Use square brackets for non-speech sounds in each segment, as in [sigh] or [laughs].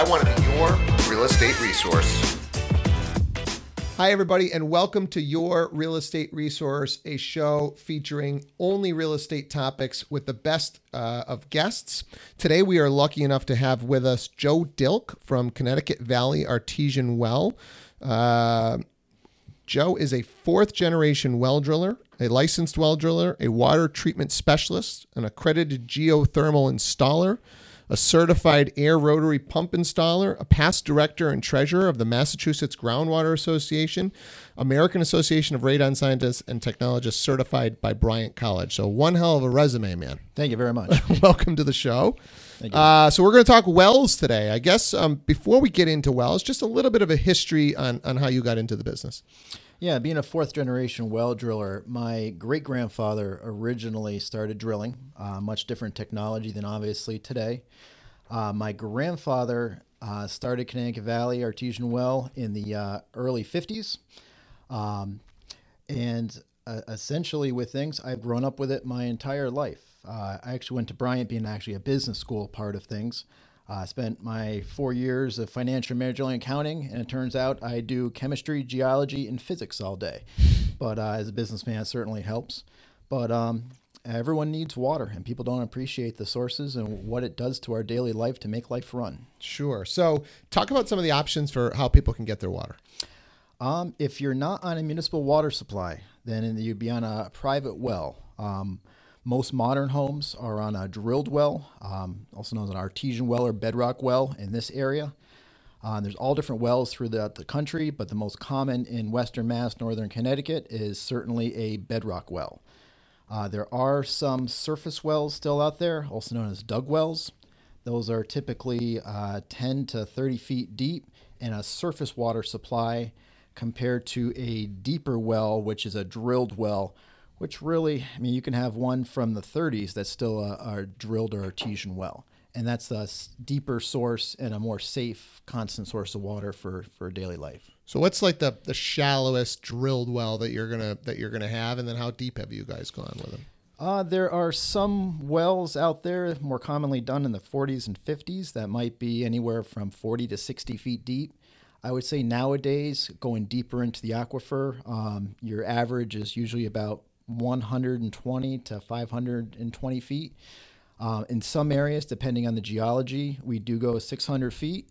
I want to be your real estate resource. Hi, everybody, and welcome to Your Real Estate Resource, a show featuring only real estate topics with the best uh, of guests. Today, we are lucky enough to have with us Joe Dilk from Connecticut Valley Artesian Well. Uh, Joe is a fourth generation well driller, a licensed well driller, a water treatment specialist, an accredited geothermal installer, a certified air rotary pump installer, a past director and treasurer of the Massachusetts Groundwater Association, American Association of Radon Scientists and Technologists certified by Bryant College. So, one hell of a resume, man. Thank you very much. [laughs] Welcome to the show. Thank you. Uh, so, we're going to talk wells today. I guess um, before we get into wells, just a little bit of a history on, on how you got into the business. Yeah, being a fourth generation well driller, my great grandfather originally started drilling, uh, much different technology than obviously today. Uh, my grandfather uh, started Connecticut Valley Artesian Well in the uh, early 50s. Um, and uh, essentially, with things, I've grown up with it my entire life. Uh, I actually went to Bryant, being actually a business school part of things. I spent my four years of financial management and accounting, and it turns out I do chemistry, geology, and physics all day. But uh, as a businessman, it certainly helps. But um, everyone needs water, and people don't appreciate the sources and what it does to our daily life to make life run. Sure. So, talk about some of the options for how people can get their water. Um, if you're not on a municipal water supply, then you'd be on a private well. Um, most modern homes are on a drilled well, um, also known as an artesian well or bedrock well in this area. Uh, there's all different wells throughout the country, but the most common in Western Mass, Northern Connecticut is certainly a bedrock well. Uh, there are some surface wells still out there, also known as dug wells. Those are typically uh, 10 to 30 feet deep and a surface water supply compared to a deeper well, which is a drilled well, which really, I mean, you can have one from the 30s that's still a, a drilled or artesian well. And that's a deeper source and a more safe, constant source of water for, for daily life. So what's like the, the shallowest drilled well that you're gonna that you're gonna have, and then how deep have you guys gone with them? Uh, there are some wells out there, more commonly done in the 40s and 50s, that might be anywhere from 40 to 60 feet deep. I would say nowadays, going deeper into the aquifer, um, your average is usually about 120 to 520 feet. Uh, in some areas, depending on the geology, we do go 600 feet.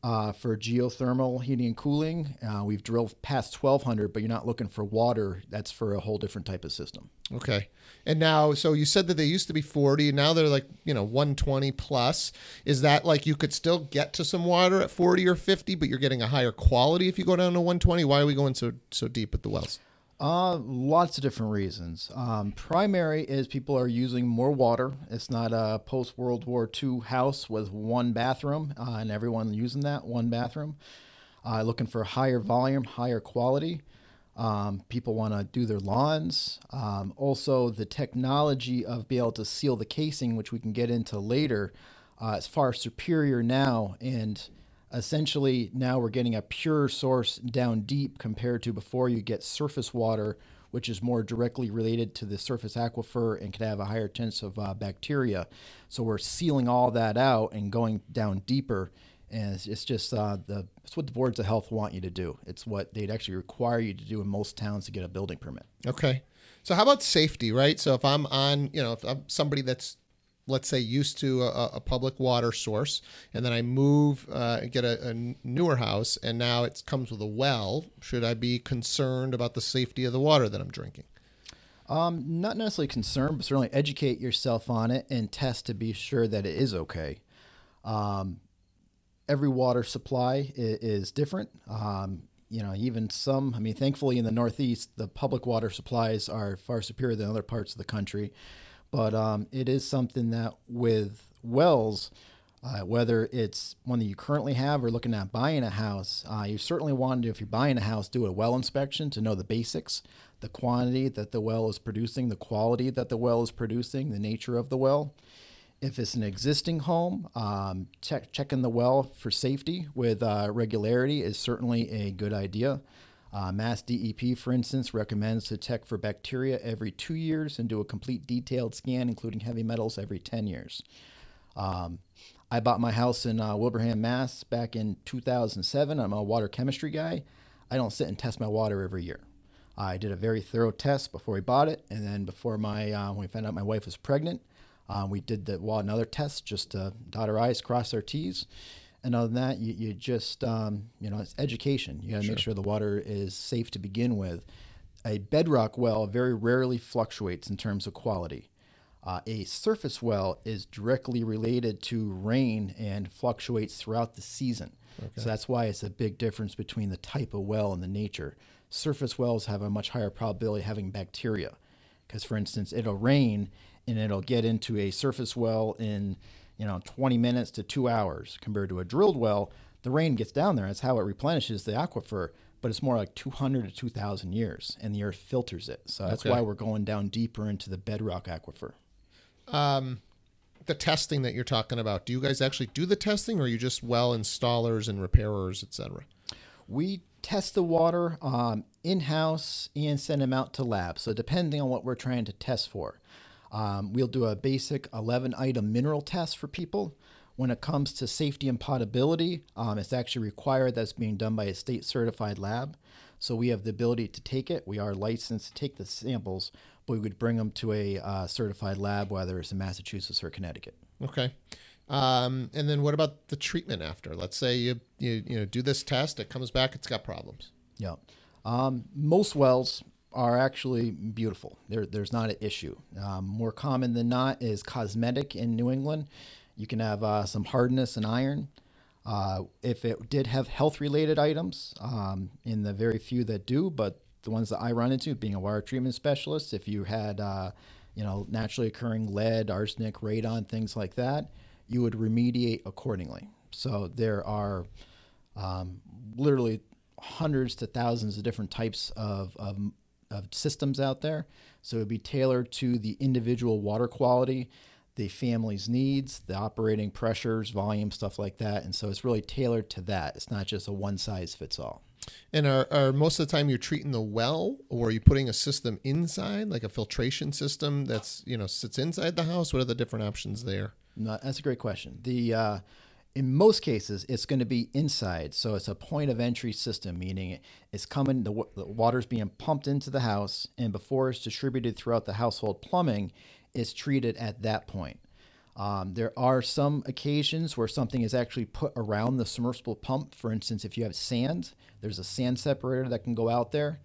Uh, for geothermal heating and cooling, uh, we've drilled past 1200, but you're not looking for water. That's for a whole different type of system. Okay. And now, so you said that they used to be 40, now they're like, you know, 120 plus. Is that like you could still get to some water at 40 or 50, but you're getting a higher quality if you go down to 120? Why are we going so so deep at the wells? Uh, lots of different reasons. Um, primary is people are using more water. It's not a post World War II house with one bathroom uh, and everyone using that one bathroom. Uh, looking for higher volume, higher quality. Um, people want to do their lawns. Um, also, the technology of being able to seal the casing, which we can get into later, uh, is far superior now. And essentially now we're getting a pure source down deep compared to before. You get surface water which is more directly related to the surface aquifer and can have a higher chance of uh, bacteria. So we're sealing all that out and going down deeper and it's, it's just uh, the it's what the boards of health want you to do. It's what they'd actually require you to do in most towns to get a building permit. Okay. So how about safety right? So if i'm on you know if i'm somebody that's let's say used to a, a public water source and then i move uh, get a, a, newer house and now it comes with a well. Should i be concerned about the safety of the water that i'm drinking? Um, not necessarily concerned but certainly educate yourself on it and test to be sure that it is okay. Um, every water supply is, is different. Um, you know, even some, I mean, thankfully in the Northeast, the public water supplies are far superior than other parts of the country. But um, it is something that with wells, uh, whether it's one that you currently have or looking at buying a house, uh, you certainly want to, if you're buying a house, do a well inspection to know the basics, the quantity that the well is producing, the quality that the well is producing, the nature of the well. If it's an existing home, um, check, checking the well for safety with uh, regularity is certainly a good idea. Uh, Mass DEP, for instance, recommends to check for bacteria every two years and do a complete detailed scan, including heavy metals, every 10 years. Um, I bought my house in uh, Wilbraham, Mass back in 2007. I'm a water chemistry guy. I don't sit and test my water every year. I did a very thorough test before we bought it, and then before my uh, when we found out my wife was pregnant, uh, we did the well another test just to dot our i's, cross our t's, and other than that, you, you just um, you know it's education. You got to sure. make sure the water is safe to begin with. A bedrock well very rarely fluctuates in terms of quality. Uh, a surface well is directly related to rain and fluctuates throughout the season. Okay. So that's why it's a big difference between the type of well and the nature. Surface wells have a much higher probability of having bacteria. Because, for instance, it'll rain and it'll get into a surface well in you know 20 minutes to two hours compared to a drilled well the rain gets down there. That's how it replenishes the aquifer but it's more like 200 to 2000 years and the earth filters it. So that's okay. why we're going down deeper into the bedrock aquifer. Um, the testing that you're talking about do you guys actually do the testing or are you just well installers and repairers etc we test the water um, in-house and send them out to labs so depending on what we're trying to test for um, we'll do a basic 11 item mineral test for people. When it comes to safety and potability, um, it's actually required that's being done by a state certified lab. So we have the ability to take it. We are licensed to take the samples, but we would bring them to a uh, certified lab, whether it's in Massachusetts or Connecticut. Okay. Um, and then what about the treatment after? Let's say you, you you know do this test, it comes back, it's got problems. Yeah. Um, most wells are actually beautiful. There, there's not an issue. Um, more common than not is cosmetic in New England. You can have uh, some hardness and iron. Uh, if it did have health related items, um, in the very few that do, but the ones that I run into, being a water treatment specialist, if you had, uh, you know, naturally occurring lead, arsenic, radon, things like that, you would remediate accordingly. So there are um, literally hundreds to thousands of different types of, of of systems out there. So it would be tailored to the individual water quality, the family's needs, the operating pressures, volume, stuff like that. And so it's really tailored to that. It's not just a one size fits all. And are, are most of the time you're treating the well, or are you putting a system inside, like a filtration system that's you know sits inside the house? What are the different options there? No, that's a great question. The uh, in most cases, it's going to be inside. So it's a point of entry system, meaning it's coming, the, the water's being pumped into the house, and before it's distributed throughout the household plumbing, it's treated at that point. Um, there are some occasions where something is actually put around the submersible pump. For instance, if you have sand, there's a sand separator that can go out there.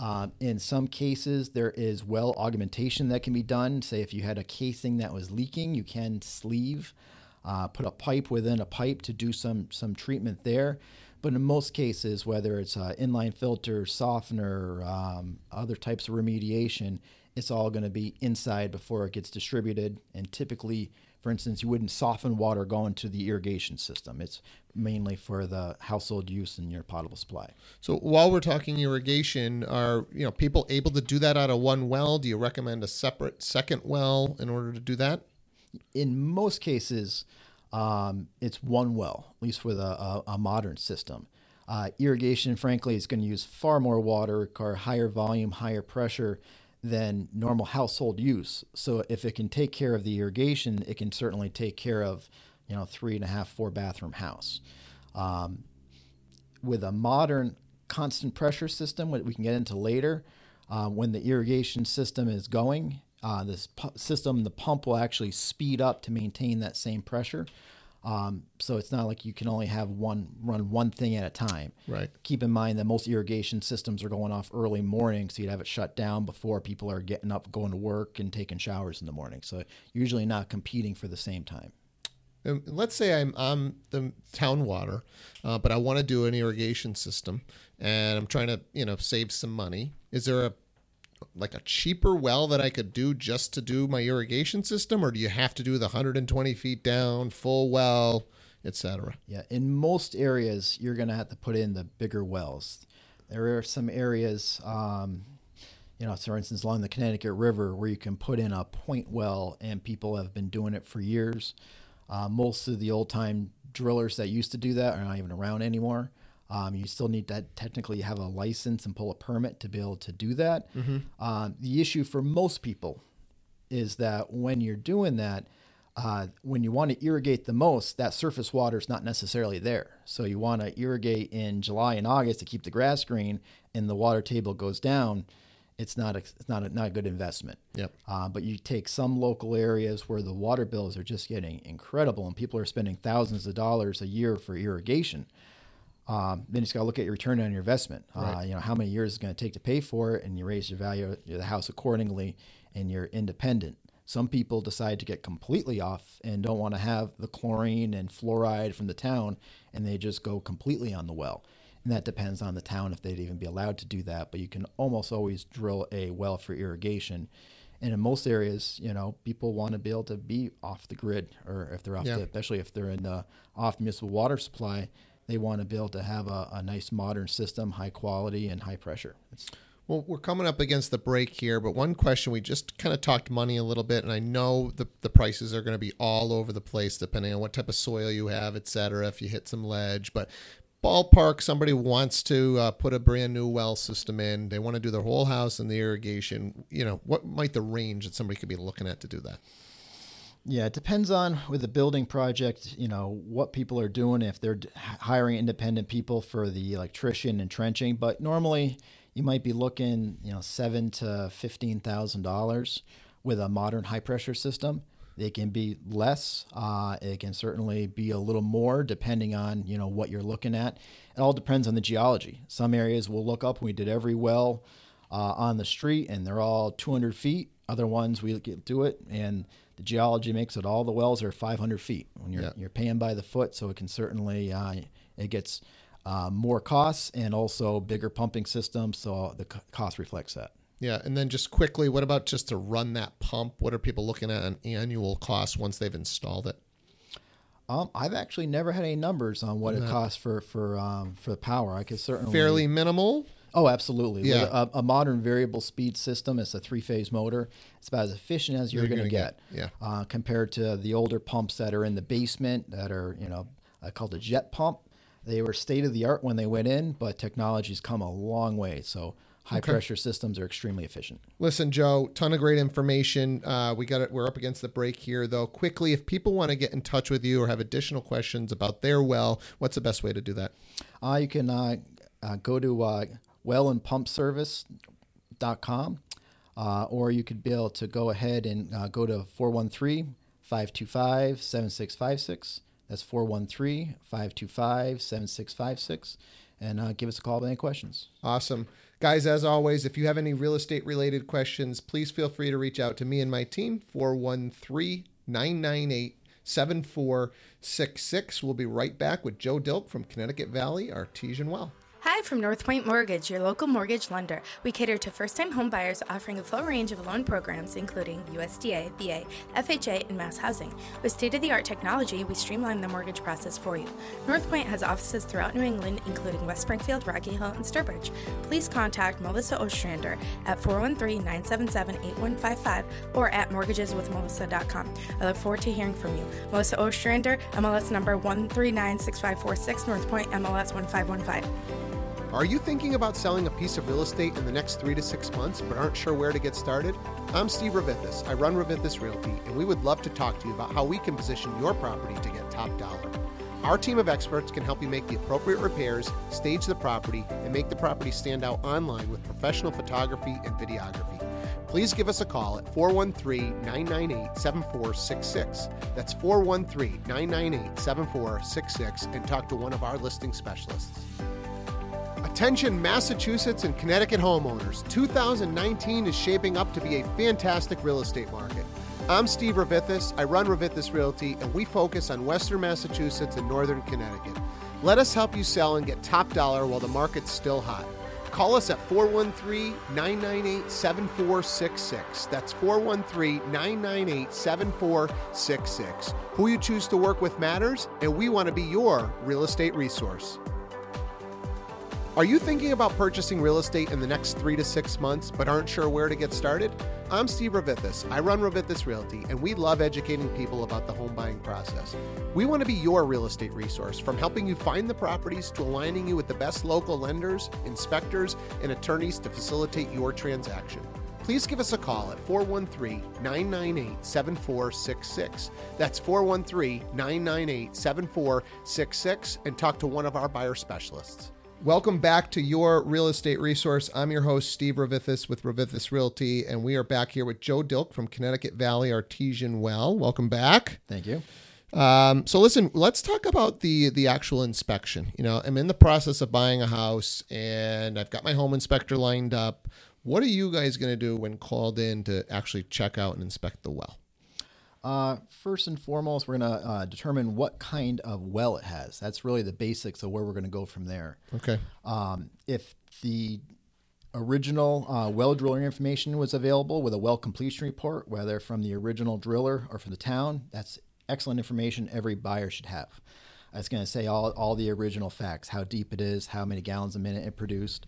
Um, in some cases, there is well augmentation that can be done. Say, if you had a casing that was leaking, you can sleeve uh, put a pipe within a pipe to do some some treatment there. But in most cases, whether it's uh, inline filter, softener, um, other types of remediation, it's all going to be inside before it gets distributed. And typically, for instance, you wouldn't soften water going to the irrigation system. It's mainly for the household use in your potable supply. So while we're talking irrigation, are you know people able to do that out of one well? Do you recommend a separate second well in order to do that? In most cases, um, it's one well, at least with a, a, a modern system. Uh, irrigation, frankly, is going to use far more water, require higher volume, higher pressure than normal household use. So if it can take care of the irrigation, it can certainly take care of, you know, three and a half, four bathroom house. Um, with a modern constant pressure system, what we can get into later, uh, when the irrigation system is going, uh, this pu- system, the pump will actually speed up to maintain that same pressure. Um, so it's not like you can only have one run one thing at a time. Right. Keep in mind that most irrigation systems are going off early morning, so you'd have it shut down before people are getting up, going to work, and taking showers in the morning. So usually not competing for the same time. Um, let's say I'm I'm the town water, uh, but I want to do an irrigation system, and I'm trying to you know save some money. Is there a like a cheaper well that I could do just to do my irrigation system, or do you have to do the 120 feet down full well, etc.? Yeah, in most areas, you're going to have to put in the bigger wells. There are some areas, um, you know, for instance, along the Connecticut River, where you can put in a point well, and people have been doing it for years. Uh, most of the old time drillers that used to do that are not even around anymore. Um, you still need to technically have a license and pull a permit to be able to do that. Mm-hmm. Um, the issue for most people is that when you're doing that, uh, when you want to irrigate the most, that surface water is not necessarily there. So you want to irrigate in July and August to keep the grass green, and the water table goes down. It's not a, it's not a, not a good investment. Yep. Uh, but you take some local areas where the water bills are just getting incredible, and people are spending thousands of dollars a year for irrigation. Um, then you just got to look at your return on your investment. Uh, you know how many years it's going to take to pay for it, and you raise your value of the house accordingly, and you're independent. Some people decide to get completely off and don't want to have the chlorine and fluoride from the town, and they just go completely on the well. And that depends on the town if they'd even be allowed to do that. But you can almost always drill a well for irrigation. And in most areas, you know, people want to be able to be off the grid, or if they're off, Yeah. the, especially if they're in the off municipal water supply, they want to able to have a, a nice modern system, high quality and high pressure. It's, Well, we're coming up against the break here, but one question we just kind of talked money a little bit, and I know the, the prices are going to be all over the place depending on what type of soil you have, et cetera, if you hit some ledge. But ballpark, somebody wants to uh, put a brand new well system in, they want to do their whole house and the irrigation. You know, what might the range that somebody could be looking at to do that? Yeah, it depends on with the building project, you know, what people are doing, if they're hiring independent people for the electrician and trenching. But normally you might be looking, you know, seven to fifteen thousand dollars with a modern high pressure system. It can be less. Uh, it can certainly be a little more depending on you know what you're looking at. It all depends on the geology. Some areas we'll look up. We did every well uh, on the street, and they're all 200 feet. Other ones we do it, and the geology makes it all the wells are 500 feet. When you're Yeah. you're paying by the foot, so it can certainly uh, it gets uh, more costs and also bigger pumping systems, so the cost reflects that. Yeah, and then just quickly, what about just to run that pump? What are people looking at an annual cost once they've installed it? Um, I've actually never had any numbers on what it costs for for um, for the power. I could certainly Fairly minimal. Oh, absolutely. Yeah. a, a modern variable speed system, it's a three phase motor. It's about as efficient as you're, You're going to get. get, yeah. Uh, compared to the older pumps that are in the basement that are, you know, uh, called a jet pump. They were state of the art when they went in, but technology's come a long way. So high pressure systems are extremely efficient. Listen, Joe, ton of great information. Uh, we got it. We're up against the break here, though. Quickly, if people want to get in touch with you or have additional questions about their well, what's the best way to do that? Uh, you can uh, uh, go to uh, wellandpumpservice.com uh, or you could be able to go ahead and uh, go to 413 525 7656. That's 413 525 7656. And uh, give us a call with any questions. Awesome. Guys, as always, if you have any real estate related questions, please feel free to reach out to me and my team, 413 998 7466. We'll be right back with Joe Dilk from Connecticut Valley Artesian Well. From North Point Mortgage, your local mortgage lender. We cater to first time home buyers offering a full range of loan programs, including USDA, VA, FHA, and mass housing. With state of the art technology, we streamline the mortgage process for you. North Point has offices throughout New England, including West Springfield, Rocky Hill, and Sturbridge. Please contact Melissa Ostrander at 413 977 8155 or at mortgageswithmelissa.com. I look forward to hearing from you. Melissa Ostrander, MLS number 1396546, North Point, MLS 1515. Are you thinking about selling a piece of real estate in the next three to six months but aren't sure where to get started? I'm Steve Ravithis. I run Ravithis Realty, and we would love to talk to you about how we can position your property to get top dollar. Our team of experts can help you make the appropriate repairs, stage the property, and make the property stand out online with professional photography and videography. Please give us a call at 413 998 7466. That's 413 998 7466 and talk to one of our listing specialists. Attention, Massachusetts and Connecticut homeowners. 2019 is shaping up to be a fantastic real estate market. I'm Steve Ravithis. I run Ravithis Realty, and we focus on Western Massachusetts and Northern Connecticut. Let us help you sell and get top dollar while the market's still hot. Call us at 413 998 7466. That's 413 998 7466. Who you choose to work with matters, and we want to be your real estate resource. Are you thinking about purchasing real estate in the next three to six months but aren't sure where to get started? I'm Steve Ravithis. I run Ravithis Realty, and we love educating people about the home buying process. We want to be your real estate resource from helping you find the properties to aligning you with the best local lenders, inspectors, and attorneys to facilitate your transaction. please give us a call at 413 998 7466. That's 413 998 7466 and talk to one of our buyer specialists. Welcome back to your real estate resource. I'm your host, Steve Ravithis with Ravithis Realty, and we are back here with Joe Dilk from Connecticut Valley Artesian Well. Welcome back. Thank you. Um, so listen, let's talk about the the actual inspection. You know, I'm in the process of buying a house, and I've got my home inspector lined up. What are you guys going to do when called in to actually check out and inspect the well? Uh, first and foremost, we're going to uh, determine what kind of well it has. That's really the basics of where we're going to go from there. Okay. Um, if the original uh, well drilling information was available with a well completion report, whether from the original driller or from the town, that's excellent information every buyer should have. It's going to say all, all the original facts, how deep it is, how many gallons a minute it produced.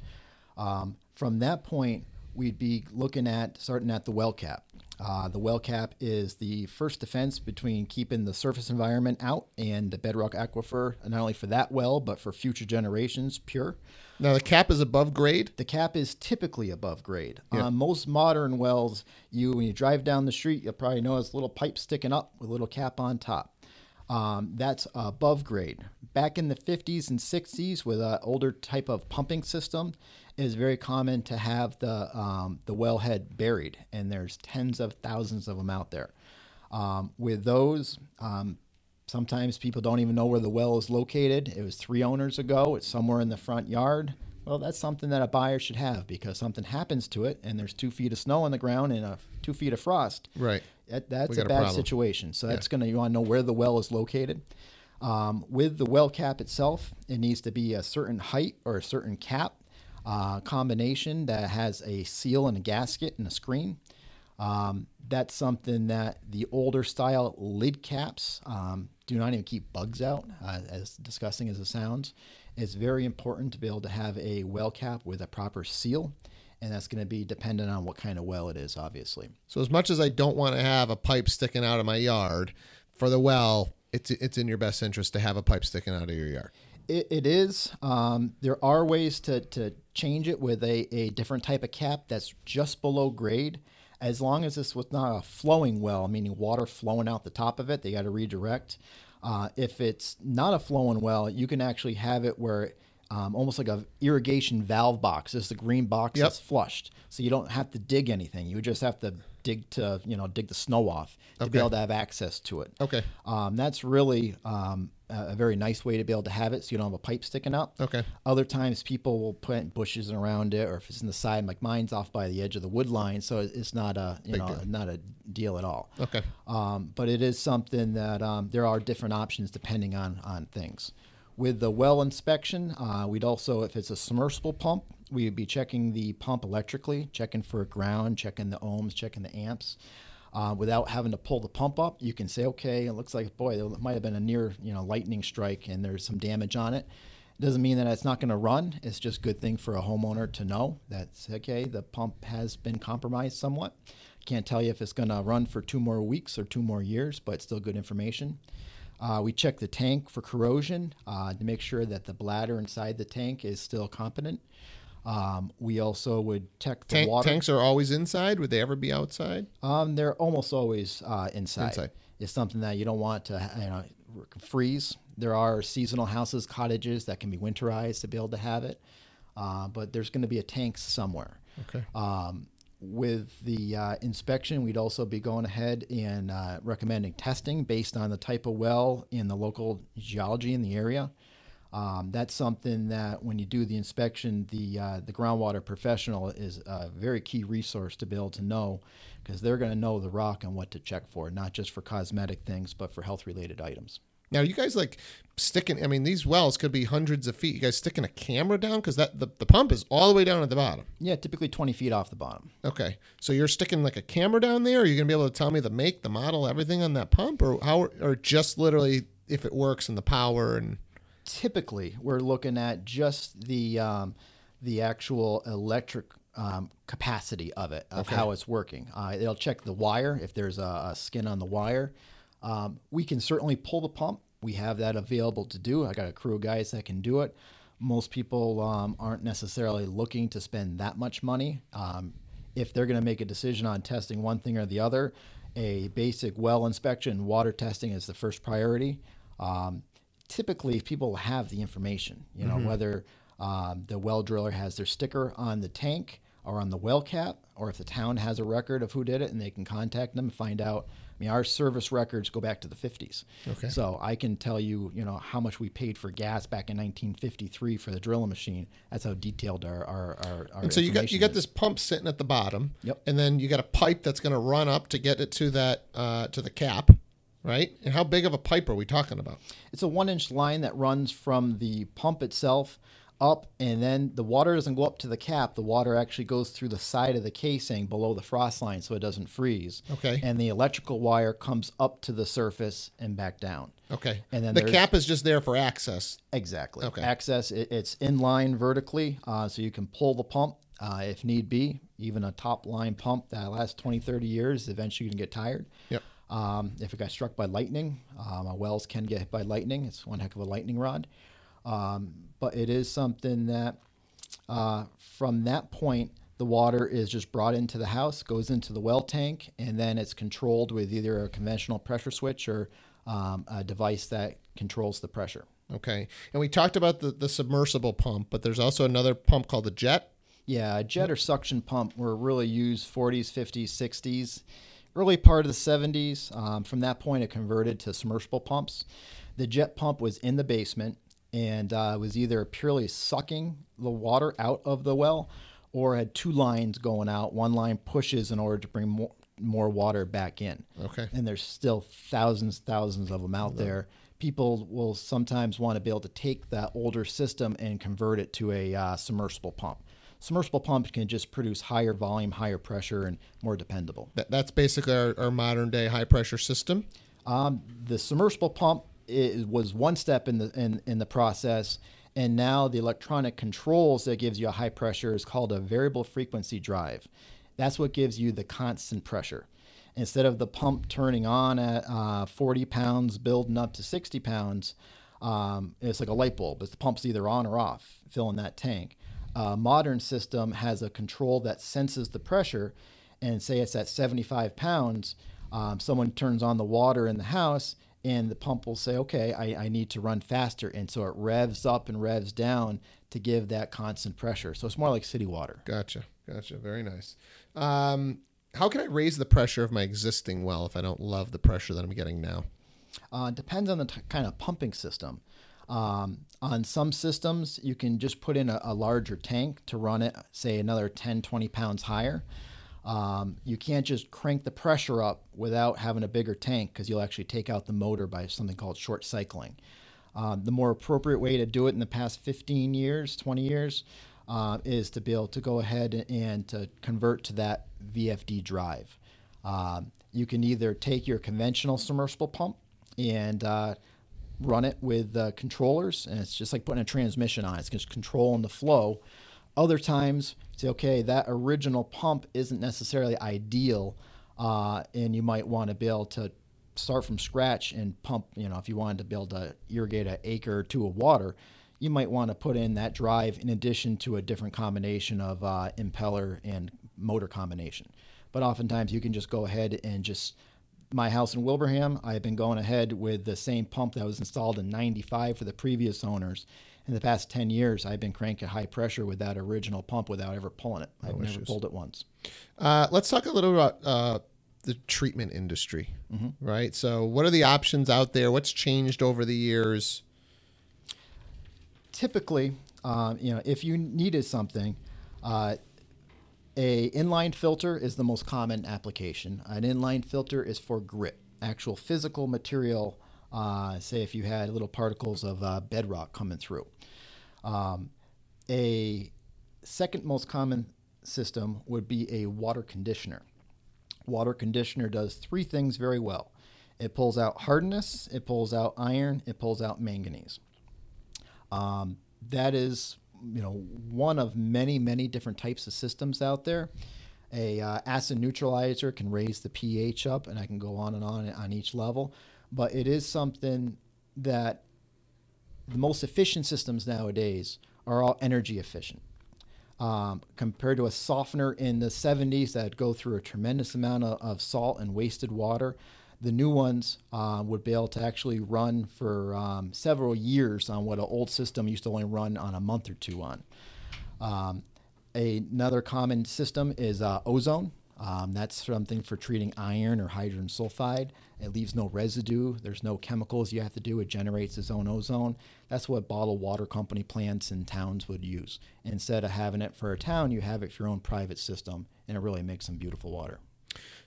Um, from that point, we'd be looking at starting at the well cap. Uh, the well cap is the first defense between keeping the surface environment out and the bedrock aquifer, not only for that well, but for future generations, pure. Now the cap is above grade. The cap is typically above grade. Yeah. Uh, most modern wells, you when you drive down the street, you'll probably notice a little pipe sticking up with a little cap on top. Um, that's above grade. Back in the 50s and 60s, with an older type of pumping system, it is very common to have the um, the wellhead buried, and there's tens of thousands of them out there. Um, with those, um, sometimes people don't even know where the well is located. It was three owners ago. It's somewhere in the front yard. Well, that's something that a buyer should have because something happens to it, and there's two feet of snow on the ground and a, two feet of frost. Right. That, that's a bad a situation. So that's yeah. going to you want to know where the well is located. Um, with the well cap itself, it needs to be a certain height or a certain cap uh, combination that has a seal and a gasket and a screen. Um, that's something that the older style lid caps um, do not even keep bugs out, uh, as disgusting as it sounds. It's very important to be able to have a well cap with a proper seal and that's going to be dependent on what kind of well it is, obviously. So, as much as I don't want to have a pipe sticking out of my yard for the well, it's it's in your best interest to have a pipe sticking out of your yard. It, it is. Um, there are ways to, to change it with a, a different type of cap that's just below grade. As long as this was not a flowing well, meaning water flowing out the top of it, they got to redirect. Uh, if it's not a flowing well, you can actually have it where um, almost like a irrigation valve box. It's the green box yep. that's flushed, so you don't have to dig anything. You just have to dig to you know dig the snow off to okay. be able to have access to it. Okay, um, that's really um, a very nice way to be able to have it, so you don't have a pipe sticking up. Okay. Other times people will put bushes around it, or if it's in the side, like mine's off by the edge of the wood line, so it's not a you Big know deal. not a deal at all. Okay. Um, but it is something that um, there are different options depending on on things. With the well inspection, uh, we'd also, if it's a submersible pump, we'd be checking the pump electrically, checking for ground, checking the ohms, checking the amps. Uh, without having to pull the pump up, you can say, okay, it looks like, boy, there might have been a near, you know, lightning strike and there's some damage on it. It doesn't mean that it's not going to run. It's just a good thing for a homeowner to know that's okay. The pump has been compromised somewhat. Can't tell you if it's going to run for two more weeks or two more years, but still good information. Uh, we check the tank for corrosion uh, to make sure that the bladder inside the tank is still competent. Um, we also would check the tank, water. Tanks are always inside. Would they ever be outside? Um, they're almost always uh, inside. Inside. It's something that you don't want to you know, freeze. There are seasonal houses, cottages that can be winterized to be able to have it, uh, but there's going to be a tank somewhere. Okay. Um, with the uh, inspection, we'd also be going ahead and uh, recommending testing based on the type of well and the local geology in the area. Um, that's something that when you do the inspection, the uh, the groundwater professional is a very key resource to be able to know because they're going to know the rock and what to check for, not just for cosmetic things, but for health related items. Now, you guys like sticking? I mean, these wells could be hundreds of feet. You guys sticking a camera down because that the, the pump is all the way down at the bottom. Yeah, typically twenty feet off the bottom. Okay, so you're sticking like a camera down there. Are you gonna be able to tell me the make, the model, everything on that pump, or how, or just literally if it works and the power and? Typically, we're looking at just the um, the actual electric um, capacity of it, of okay. how it's working. Uh, it'll check the wire if there's a, a skin on the wire. Um, we can certainly pull the pump. We have that available to do. I got a crew of guys that can do it. Most people um, aren't necessarily looking to spend that much money. Um, if they're going to make a decision on testing one thing or the other, a basic well inspection, water testing is the first priority. Um, typically, people have the information, you know, whether um, the well driller has their sticker on the tank or on the well cap, or if the town has a record of who did it and they can contact them and find out. I mean, our service records go back to the 50s. Okay. So I can tell you, you know, how much we paid for gas back in 1953 for the drilling machine. That's how detailed our our our. our And so you got you information got is. this pump sitting at the bottom. Yep. And then you got a pipe that's going to run up to get it to that uh, to the cap, right? And how big of a pipe are we talking about? It's a one inch line that runs from the pump itself up, and then the water doesn't go up to the cap. The water actually goes through the side of the casing below the frost line so it doesn't freeze. Okay. And the electrical wire comes up to the surface and back down. Okay. And then the cap is just there for access. Exactly. Okay. Access, it, it's in line vertically, uh, so you can pull the pump uh, if need be. Even a top line pump that lasts 20, 30 years, eventually you can get tired. Yep. Um, if it got struck by lightning, um, wells can get hit by lightning. It's one heck of a lightning rod. Um, but it is something that uh, from that point, the water is just brought into the house, goes into the well tank, and then it's controlled with either a conventional pressure switch or um, a device that controls the pressure. Okay. And we talked about the, the submersible pump, but there's also another pump called the jet. Yeah, a jet or suction pump were really used 40s, 50s, 60s, early part of the 70s. Um, from that point, it converted to submersible pumps. The jet pump was in the basement and uh, was either purely sucking the water out of the well or had two lines going out. One line pushes in order to bring more, more water back in. Okay. And there's still thousands, thousands of them out there. People will sometimes want to be able to take that older system and convert it to a uh, submersible pump. Submersible pump can just produce higher volume, higher pressure, and more dependable. That, that's basically our, our modern day high pressure system. Um, the submersible pump i was one step in the in, in the process, and now the electronic controls that gives you a high pressure is called a variable frequency drive. That's what gives you the constant pressure. Instead of the pump turning on at uh, 40 pounds, building up to 60 pounds, um, it's like a light bulb. It's the pump's either on or off, filling that tank. A modern system has a control that senses the pressure, and say it's at 75 pounds, um, someone turns on the water in the house, and the pump will say, "Okay, I, I need to run faster," and so it revs up and revs down to give that constant pressure. So it's more like city water. Gotcha. Gotcha. Very nice. Um, how can I raise the pressure of my existing well if I don't love the pressure that I'm getting now? Uh, depends on the t- kind of pumping system. Um, on some systems, you can just put in a, a larger tank to run it, say, another 10, 20 pounds higher. Um, you can't just crank the pressure up without having a bigger tank because you'll actually take out the motor by something called short cycling. Um, the more appropriate way to do it in the past 15 years, 20 years, uh, is to be able to go ahead and to convert to that VFD drive. Um, you can either take your conventional submersible pump and uh, run it with uh, controllers, and it's just like putting a transmission on. It's just controlling the flow. Other times, say, okay, that original pump isn't necessarily ideal, uh, and you might want to be able to start from scratch and pump. You know, if you wanted to able to irrigate an acre or two of water, you might want to put in that drive in addition to a different combination of uh, impeller and motor combination. But oftentimes, you can just go ahead and just my house in Wilbraham, I've been going ahead with the same pump that was installed in 95 for the previous owners. In the past 10 years, I've been cranking high pressure with that original pump without ever pulling it. I've never issues. pulled it once. Uh, let's talk a little about uh, the treatment industry, right? So, what are the options out there? What's changed over the years? Typically, um, you know, if you needed something, uh, a inline filter is the most common application. An inline filter is for grit, actual physical material. Uh, say if you had little particles of uh, bedrock coming through. Um, a second most common system would be a water conditioner. Water conditioner does three things very well. It pulls out hardness, it pulls out iron, it pulls out manganese. Um, that is, you know, one of many, many different types of systems out there. A uh, acid neutralizer can raise the pH up, and I can go on and on on each level. But it is something that the most efficient systems nowadays are all energy efficient. Um, compared to a softener in the 70s that go through a tremendous amount of, of salt and wasted water, the new ones uh, would be able to actually run for um, several years on what an old system used to only run on a month or two on. Um, another common system is uh, ozone. Um, that's something for treating iron or hydrogen sulfide. It leaves no residue. There's no chemicals you have to do. It generates its own ozone. That's what bottled water company plants and towns would use. Instead of having it for a town, you have it for your own private system, and it really makes some beautiful water.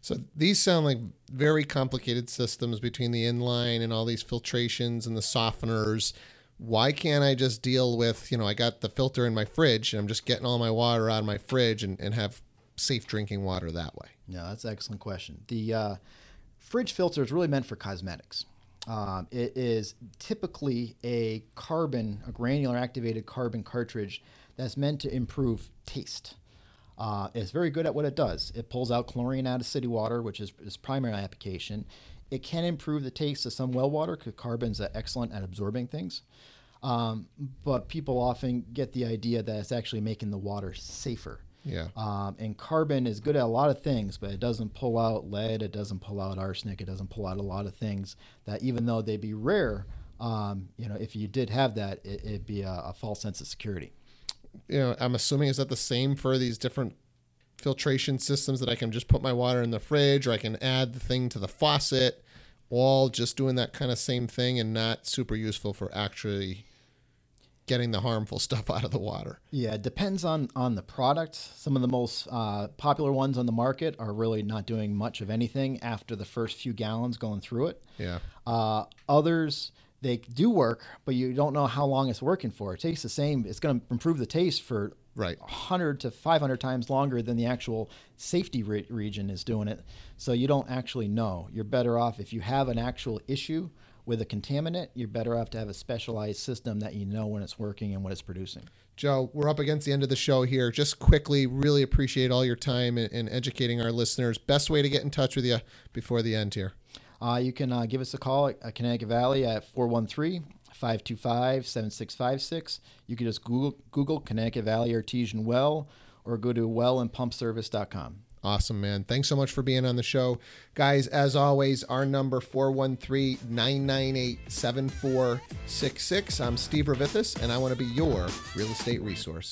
So these sound like very complicated systems between the inline and all these filtrations and the softeners. Why can't I just deal with, you know, I got the filter in my fridge and I'm just getting all my water out of my fridge and, and have safe drinking water that way? Yeah, that's an excellent question. The uh, fridge filter is really meant for cosmetics. Um, it is typically a carbon, a granular activated carbon cartridge that's meant to improve taste. Uh, it's very good at what it does. It pulls out chlorine out of city water, which is its primary application. It can improve the taste of some well water because carbon's excellent at absorbing things. Um, but people often get the idea that it's actually making the water safer. Yeah. Um, and carbon is good at a lot of things, but it doesn't pull out lead, it doesn't pull out arsenic, it doesn't pull out a lot of things that even though they'd be rare, um, you know, if you did have that, it, would be a, a false sense of security you know, I'm assuming is that the same for these different filtration systems that I can just put my water in the fridge or I can add the thing to the faucet, all just doing that kind of same thing and not super useful for actually getting the harmful [laughs] stuff out of the water. Yeah, it depends on on the product. Some of the most uh, popular ones on the market are really not doing much of anything after the first few gallons going through it. Yeah. Uh, others they do work, but you don't know how long it's working for. It tastes the same. It's going to improve the taste for right 100 to 500 times longer than the actual safety re- region is doing it. So you don't actually know. You're better off if you have an actual issue with a contaminant, you're better off to have a specialized system that you know when it's working and what it's producing. Joe, we're up against the end of the show here. Just quickly, really appreciate all your time in educating our listeners. Best way to get in touch with you before the end here. Uh, you can uh, give us a call at Connecticut Valley at 413 525 7656. You can just Google, Google Connecticut Valley Artesian Well or go to wellandpumpservice.com. Awesome, man. Thanks so much for being on the show. Guys, as always, our number 413-998-7466. I'm Steve Ravithis, and I want to be your real estate resource.